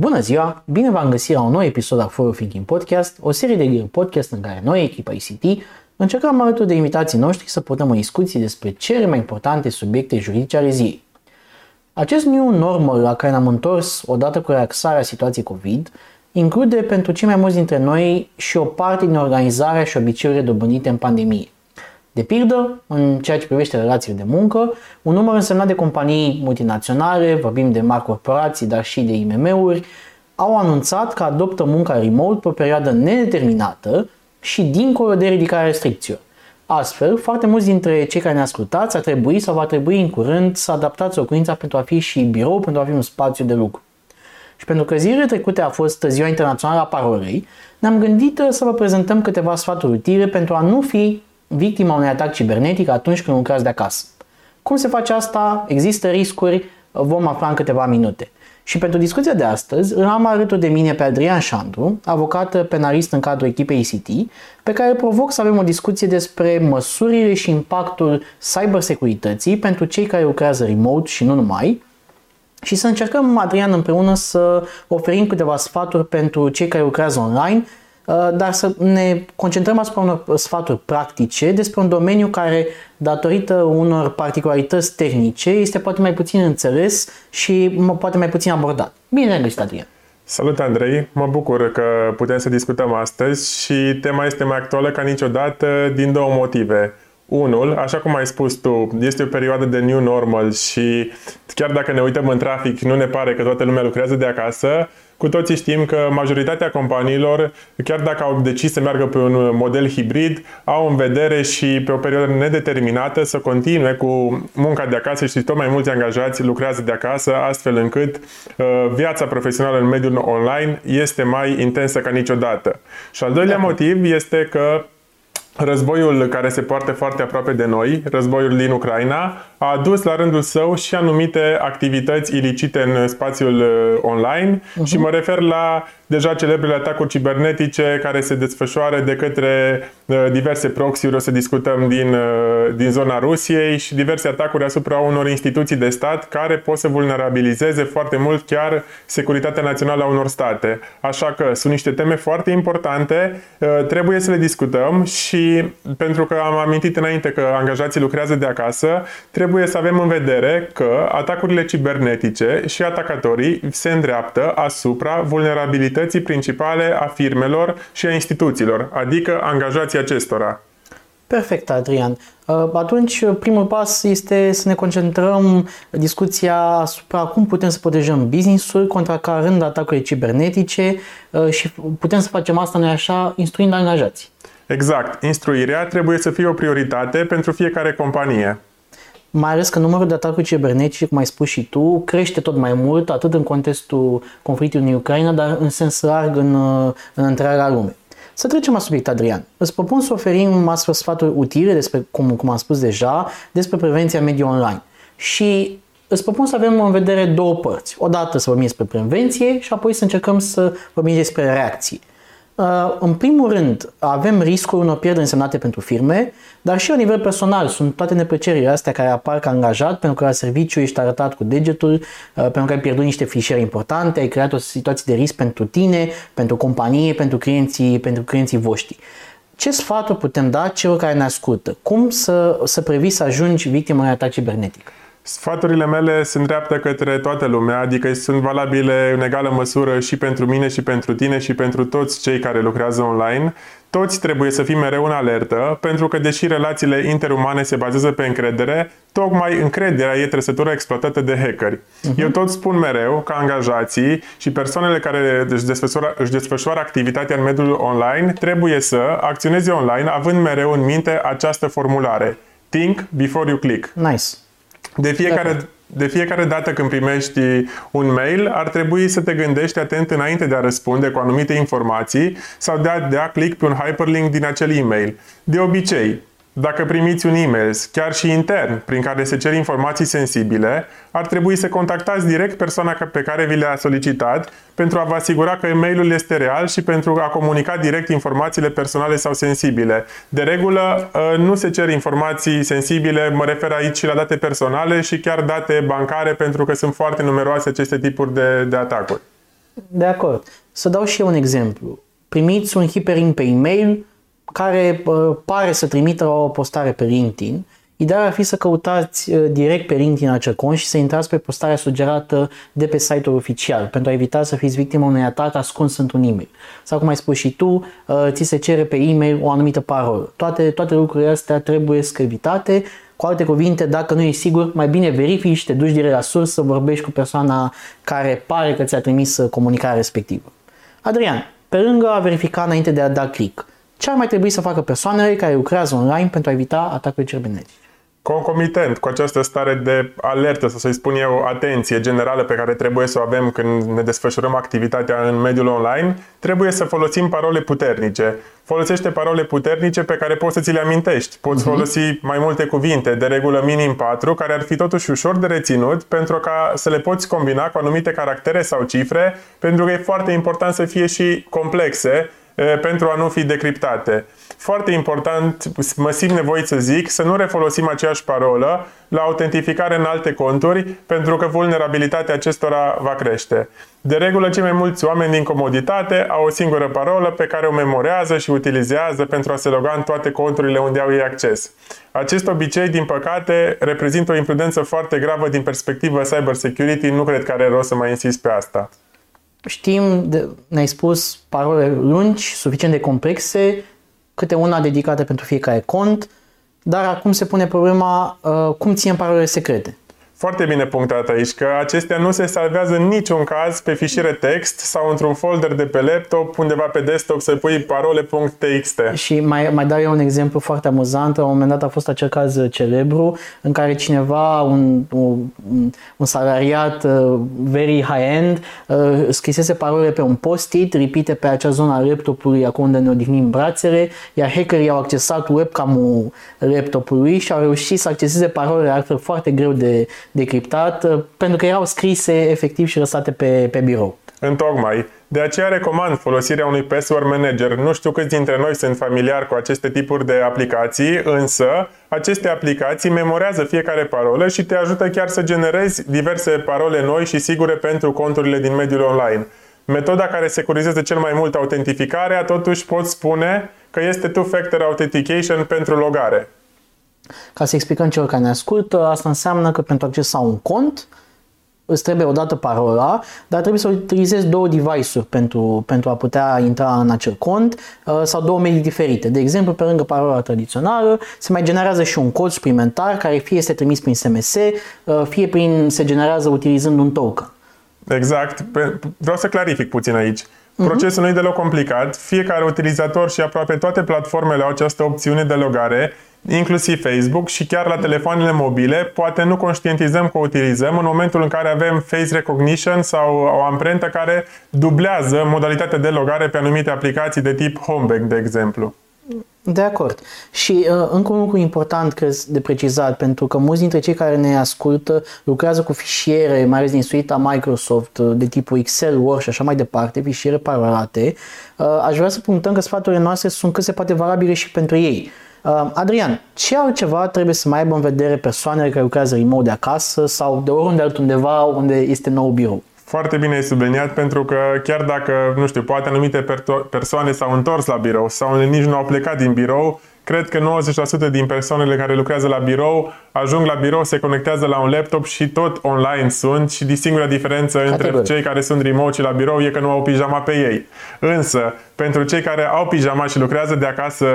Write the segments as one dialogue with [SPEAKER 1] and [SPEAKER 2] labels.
[SPEAKER 1] Bună ziua! Bine v-am găsit la un nou episod al Forward Thinking Podcast, o serie de podcast în care noi, echipa ICT, încercăm alături de invitații noștri să purtăm o discuție despre cele mai importante subiecte juridice ale zilei. Acest new normal la care ne-am întors odată cu relaxarea situației COVID include pentru cei mai mulți dintre noi și o parte din organizarea și obiceiurile dobândite în pandemie. De pildă, în ceea ce privește relațiile de muncă, un număr însemnat de companii multinaționale, vorbim de mari corporații, dar și de IMM-uri, au anunțat că adoptă munca remote pe o perioadă nedeterminată și dincolo de ridicarea restricțiilor. Astfel, foarte mulți dintre cei care ne ascultați ar trebui sau va trebui în curând să adaptați locuința pentru a fi și birou, pentru a fi un spațiu de lucru. Și pentru că zilele trecute a fost Ziua Internațională a Parolei, ne-am gândit să vă prezentăm câteva sfaturi utile pentru a nu fi victima unui atac cibernetic atunci când lucrați de acasă. Cum se face asta? Există riscuri? Vom afla în câteva minute. Și pentru discuția de astăzi îl am alături de mine pe Adrian Șandru, avocat penalist în cadrul echipei ICT, pe care provoc să avem o discuție despre măsurile și impactul cybersecurității pentru cei care lucrează remote și nu numai, și să încercăm, Adrian, împreună să oferim câteva sfaturi pentru cei care lucrează online Uh, dar să ne concentrăm asupra unor sfaturi practice despre un domeniu care, datorită unor particularități tehnice, este poate mai puțin înțeles și poate mai puțin abordat. Bine ai găsit, Adrian!
[SPEAKER 2] Salut, Andrei! Mă bucur că putem să discutăm astăzi și tema este mai actuală ca niciodată din două motive. Unul, așa cum ai spus tu, este o perioadă de new normal și chiar dacă ne uităm în trafic, nu ne pare că toată lumea lucrează de acasă, cu toții știm că majoritatea companiilor, chiar dacă au decis să meargă pe un model hibrid, au în vedere și pe o perioadă nedeterminată să continue cu munca de acasă și tot mai mulți angajați lucrează de acasă, astfel încât uh, viața profesională în mediul online este mai intensă ca niciodată. Și al doilea motiv este că Războiul care se poartă foarte aproape de noi, războiul din Ucraina, a adus la rândul său și anumite activități ilicite în spațiul uh, online uh-huh. și mă refer la deja celebrele atacuri cibernetice care se desfășoară de către uh, diverse proxy-uri, o să discutăm din, uh, din zona Rusiei și diverse atacuri asupra unor instituții de stat care pot să vulnerabilizeze foarte mult chiar securitatea națională a unor state. Așa că sunt niște teme foarte importante, trebuie să le discutăm și pentru că am amintit înainte că angajații lucrează de acasă, trebuie trebuie să avem în vedere că atacurile cibernetice și atacatorii se îndreaptă asupra vulnerabilității principale a firmelor și a instituțiilor, adică angajații acestora.
[SPEAKER 1] Perfect, Adrian. Uh, atunci, primul pas este să ne concentrăm discuția asupra cum putem să protejăm business-ul contracarând atacurile cibernetice uh, și putem să facem asta noi așa, instruind angajații.
[SPEAKER 2] Exact. Instruirea trebuie să fie o prioritate pentru fiecare companie
[SPEAKER 1] mai ales că numărul de atacuri cibernetice, cum ai spus și tu, crește tot mai mult, atât în contextul conflictului în Ucraina, dar în sens larg în, în întreaga lume. Să trecem la subiect, Adrian. Îți propun să oferim astfel sfaturi utile despre, cum, cum am spus deja, despre prevenția mediului online. Și îți propun să avem în vedere două părți. Odată să vorbim despre prevenție și apoi să încercăm să vorbim despre reacții. Uh, în primul rând, avem riscul unor pierderi însemnate pentru firme, dar și la nivel personal sunt toate neplăcerile astea care apar ca angajat pentru că la serviciu ești arătat cu degetul, uh, pentru că ai pierdut niște fișiere importante, ai creat o situație de risc pentru tine, pentru companie, pentru clienții, pentru clienții voștri. Ce sfaturi putem da celor care ne ascultă? Cum să, să previi să ajungi victimă unui atac cibernetic?
[SPEAKER 2] Sfaturile mele se îndreaptă către toată lumea, adică sunt valabile în egală măsură și pentru mine și pentru tine și pentru toți cei care lucrează online. Toți trebuie să fim mereu în alertă, pentru că deși relațiile interumane se bazează pe încredere, tocmai încrederea e trăsătura exploatată de hackeri. Uh-huh. Eu tot spun mereu că angajații și persoanele care își desfășoară, își desfășoară activitatea în mediul online trebuie să acționeze online având mereu în minte această formulare. Think before you click.
[SPEAKER 1] Nice.
[SPEAKER 2] De fiecare, de fiecare dată când primești un mail, ar trebui să te gândești atent înainte de a răspunde cu anumite informații sau de a da click pe un hyperlink din acel e-mail. De obicei, dacă primiți un e-mail, chiar și intern, prin care se cer informații sensibile, ar trebui să contactați direct persoana pe care vi le-a solicitat pentru a vă asigura că e-mailul este real și pentru a comunica direct informațiile personale sau sensibile. De regulă, ă, nu se cer informații sensibile, mă refer aici și la date personale și chiar date bancare, pentru că sunt foarte numeroase aceste tipuri de, de atacuri.
[SPEAKER 1] De acord. Să dau și eu un exemplu. Primiți un hyperlink pe e-mail care uh, pare să trimită o postare pe LinkedIn. Ideea ar fi să căutați uh, direct pe LinkedIn acel cont și să intrați pe postarea sugerată de pe site-ul oficial pentru a evita să fiți victima unui atac ascuns într-un e-mail. Sau cum ai spus și tu, uh, ți se cere pe e-mail o anumită parolă. Toate, toate lucrurile astea trebuie scrivitate cu alte cuvinte, dacă nu ești sigur, mai bine verifici și te duci direct la sursă, vorbești cu persoana care pare că ți-a trimis comunicarea respectivă. Adrian, pe lângă a verifica înainte de a da click, ce ar mai trebui să facă persoanele care lucrează online pentru a evita atacuri cibernetice?
[SPEAKER 2] Concomitent cu această stare de alertă, să-i spun eu, atenție generală pe care trebuie să o avem când ne desfășurăm activitatea în mediul online, trebuie să folosim parole puternice. Folosește parole puternice pe care poți să ți le amintești. Poți uh-huh. folosi mai multe cuvinte, de regulă minim 4, care ar fi totuși ușor de reținut pentru ca să le poți combina cu anumite caractere sau cifre, pentru că e foarte important să fie și complexe pentru a nu fi decriptate. Foarte important, mă simt nevoit să zic, să nu refolosim aceeași parolă la autentificare în alte conturi, pentru că vulnerabilitatea acestora va crește. De regulă, cei mai mulți oameni din comoditate au o singură parolă pe care o memorează și utilizează pentru a se loga în toate conturile unde au ei acces. Acest obicei, din păcate, reprezintă o imprudență foarte gravă din perspectivă cyber security, nu cred că are rost să mai insist pe asta.
[SPEAKER 1] Știm, ne-ai spus parole lungi, suficient de complexe, câte una dedicată pentru fiecare cont, dar acum se pune problema uh, cum ținem parolele secrete.
[SPEAKER 2] Foarte bine punctat aici că acestea nu se salvează în niciun caz pe fișiere text sau într-un folder de pe laptop, undeva pe desktop să pui parole.txt.
[SPEAKER 1] Și mai, mai dau eu un exemplu foarte amuzant. La un moment dat a fost acel caz celebru în care cineva, un, un, un salariat uh, very high-end, uh, scrisese parole pe un post-it, ripite pe acea zonă a laptopului, acolo unde ne odihnim brațele, iar hackerii au accesat webcam-ul laptopului și au reușit să acceseze parolele altfel foarte greu de decriptat, uh, pentru că erau scrise efectiv și lăsate pe, pe birou.
[SPEAKER 2] Întocmai. De aceea recomand folosirea unui password manager. Nu știu câți dintre noi sunt familiari cu aceste tipuri de aplicații, însă aceste aplicații memorează fiecare parolă și te ajută chiar să generezi diverse parole noi și sigure pentru conturile din mediul online. Metoda care securizează cel mai mult autentificarea, totuși pot spune că este two-factor authentication pentru logare.
[SPEAKER 1] Ca să explicăm celor care ne ascultă, asta înseamnă că pentru accesa un cont, îți trebuie odată parola, dar trebuie să utilizezi două device-uri pentru, pentru a putea intra în acel cont uh, sau două medii diferite. De exemplu, pe lângă parola tradițională, se mai generează și un cod suplimentar care fie este trimis prin SMS, uh, fie prin se generează utilizând un token.
[SPEAKER 2] Exact. Vreau să clarific puțin aici. Mhm. Procesul nu e deloc complicat. Fiecare utilizator și aproape toate platformele au această opțiune de logare inclusiv Facebook și chiar la telefoanele mobile, poate nu conștientizăm că o utilizăm în momentul în care avem face recognition sau o amprentă care dublează modalitatea de logare pe anumite aplicații de tip Homebank, de exemplu.
[SPEAKER 1] De acord. Și uh, încă un lucru important cred, de precizat, pentru că mulți dintre cei care ne ascultă lucrează cu fișiere, mai ales din suita Microsoft, uh, de tipul Excel, Word și așa mai departe, fișiere parolate, uh, aș vrea să punctăm că sfaturile noastre sunt cât se poate valabile și pentru ei. Uh, Adrian, ce altceva trebuie să mai aibă în vedere persoanele care lucrează remote de acasă sau de oriunde altundeva unde este nou birou?
[SPEAKER 2] Foarte bine ai subliniat pentru că chiar dacă, nu știu, poate anumite persoane s-au întors la birou sau nici nu au plecat din birou, Cred că 90% din persoanele care lucrează la birou ajung la birou, se conectează la un laptop și tot online sunt și singura diferență Categoric. între cei care sunt remote și la birou e că nu au pijama pe ei. Însă, pentru cei care au pijama și lucrează de acasă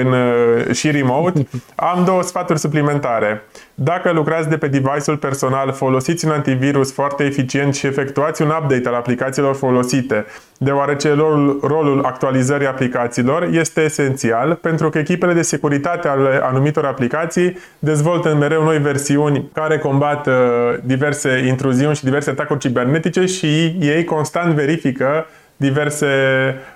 [SPEAKER 2] în, uh, și remote, am două sfaturi suplimentare. Dacă lucrați de pe device-ul personal, folosiți un antivirus foarte eficient și efectuați un update al aplicațiilor folosite, deoarece rolul, rolul actualizării aplicațiilor este esențial pentru că echipele de securitate ale anumitor aplicații dezvoltă mereu noi versiuni care combat uh, diverse intruziuni și diverse atacuri cibernetice și ei constant verifică diverse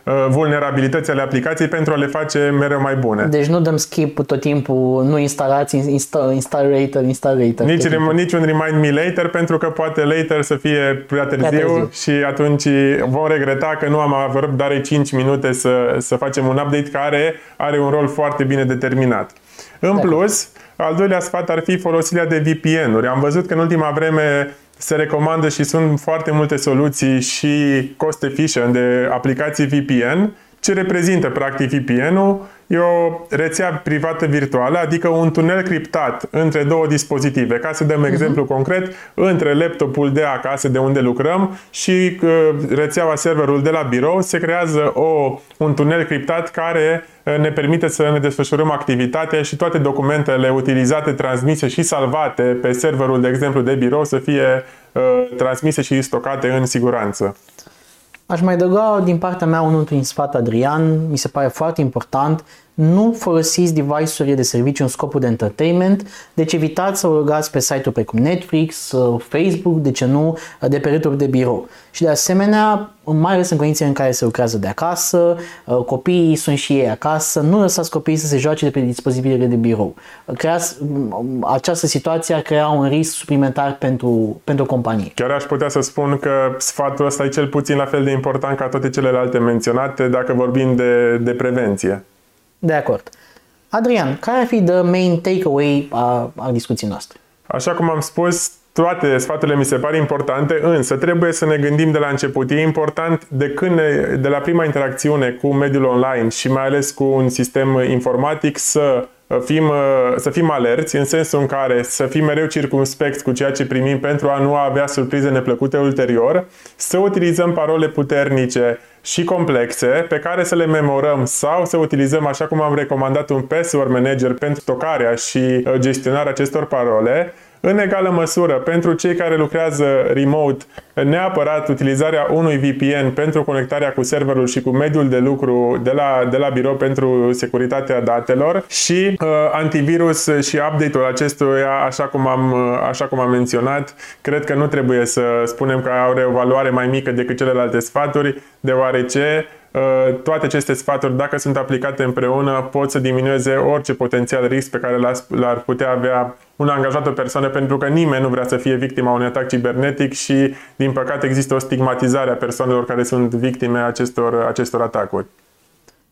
[SPEAKER 2] uh, vulnerabilități ale aplicației pentru a le face mereu mai bune.
[SPEAKER 1] Deci nu dăm skip tot timpul, nu instalați, insta, install later, install later.
[SPEAKER 2] Nici, rem, nici un remind me later pentru că poate later să fie prea târziu, prea târziu. și atunci vom regreta că nu am avut răbdare 5 minute să, să facem un update care are un rol foarte bine determinat. În plus, al doilea sfat ar fi folosirea de VPN-uri. Am văzut că în ultima vreme se recomandă și sunt foarte multe soluții și cost efficient de aplicații VPN. Ce reprezintă practic VPN-ul? E o rețea privată virtuală, adică un tunel criptat între două dispozitive. Ca să dăm uh-huh. exemplu concret, între laptopul de acasă de unde lucrăm și uh, rețeaua serverul de la birou se creează o, un tunel criptat care uh, ne permite să ne desfășurăm activitatea și toate documentele utilizate, transmise și salvate pe serverul, de exemplu, de birou să fie uh, transmise și stocate în siguranță.
[SPEAKER 1] Aș mai adăuga din partea mea un ultim sfat, Adrian, mi se pare foarte important. Nu folosiți device-uri de serviciu în scopul de entertainment, deci evitați să vă rugați pe site-uri precum Netflix, uh, Facebook, de ce nu, uh, de pe râturi de birou. Și de asemenea, mai ales în condițiile în care se lucrează de acasă, uh, copiii sunt și ei acasă, nu lăsați copiii să se joace de pe dispozitivele de birou. Creați, um, această situație ar crea un risc suplimentar pentru, pentru companie.
[SPEAKER 2] Chiar aș putea să spun că sfatul ăsta e cel puțin la fel de important ca toate celelalte menționate dacă vorbim de, de prevenție.
[SPEAKER 1] De acord. Adrian, care ar fi the main takeaway a, a discuției noastre?
[SPEAKER 2] Așa cum am spus, toate sfaturile mi se par importante, însă trebuie să ne gândim de la început. E important de când ne, de la prima interacțiune cu mediul online și mai ales cu un sistem informatic să fim, să fim alerți în sensul în care să fim mereu circumspecți cu ceea ce primim pentru a nu avea surprize neplăcute ulterior, să utilizăm parole puternice și complexe pe care să le memorăm sau să utilizăm, așa cum am recomandat, un password manager pentru stocarea și uh, gestionarea acestor parole, în egală măsură, pentru cei care lucrează remote, neapărat utilizarea unui VPN pentru conectarea cu serverul și cu mediul de lucru de la, de la birou pentru securitatea datelor și uh, antivirus și update-ul acestuia, așa cum, am, uh, așa cum am menționat, cred că nu trebuie să spunem că are o valoare mai mică decât celelalte sfaturi, deoarece Uh, toate aceste sfaturi, dacă sunt aplicate împreună, pot să diminueze orice potențial risc pe care l-ar putea avea un angajat o persoană, pentru că nimeni nu vrea să fie victima unui atac cibernetic și, din păcate, există o stigmatizare a persoanelor care sunt victime acestor, acestor atacuri.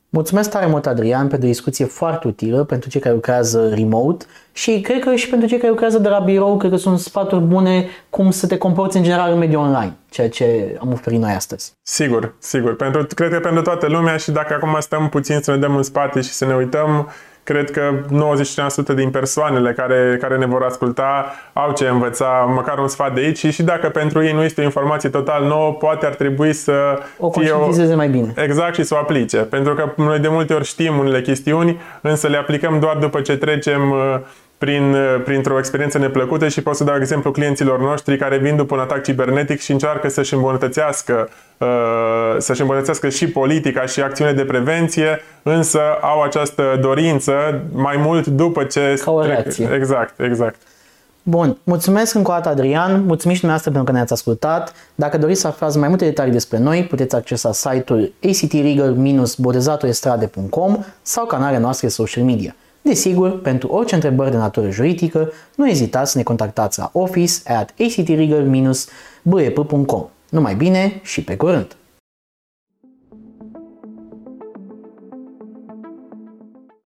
[SPEAKER 1] Mulțumesc tare mult, Adrian, pentru o discuție foarte utilă pentru cei care lucrează remote și cred că și pentru cei care lucrează de la birou, cred că sunt sfaturi bune cum să te comporți în general în mediul online, ceea ce am oferit noi astăzi.
[SPEAKER 2] Sigur, sigur. Pentru, cred că pentru toată lumea și dacă acum stăm puțin să ne dăm în spate și să ne uităm, cred că 90% din persoanele care, care ne vor asculta au ce învăța, măcar un sfat de aici și, și dacă pentru ei nu este o informație total nouă, poate ar trebui să
[SPEAKER 1] o fie o... mai bine.
[SPEAKER 2] Exact și să o aplice. Pentru că noi de multe ori știm unele chestiuni, însă le aplicăm doar după ce trecem uh, prin, uh, printr-o experiență neplăcută și pot să dau exemplu clienților noștri care vin după un atac cibernetic și încearcă să-și îmbunătățească, uh, să-și îmbunătățească și politica și acțiune de prevenție, însă au această dorință mai mult după ce...
[SPEAKER 1] Ca o reacție.
[SPEAKER 2] Exact, exact.
[SPEAKER 1] Bun, mulțumesc încă o dată Adrian, mulțumim și dumneavoastră pentru că ne-ați ascultat. Dacă doriți să aflați mai multe detalii despre noi, puteți accesa site-ul actregal-bordezatoestrade.com sau canalele noastre social media. Desigur, pentru orice întrebări de natură juridică, nu ezitați să ne contactați la office at actregal-bep.com. Numai bine și pe curând!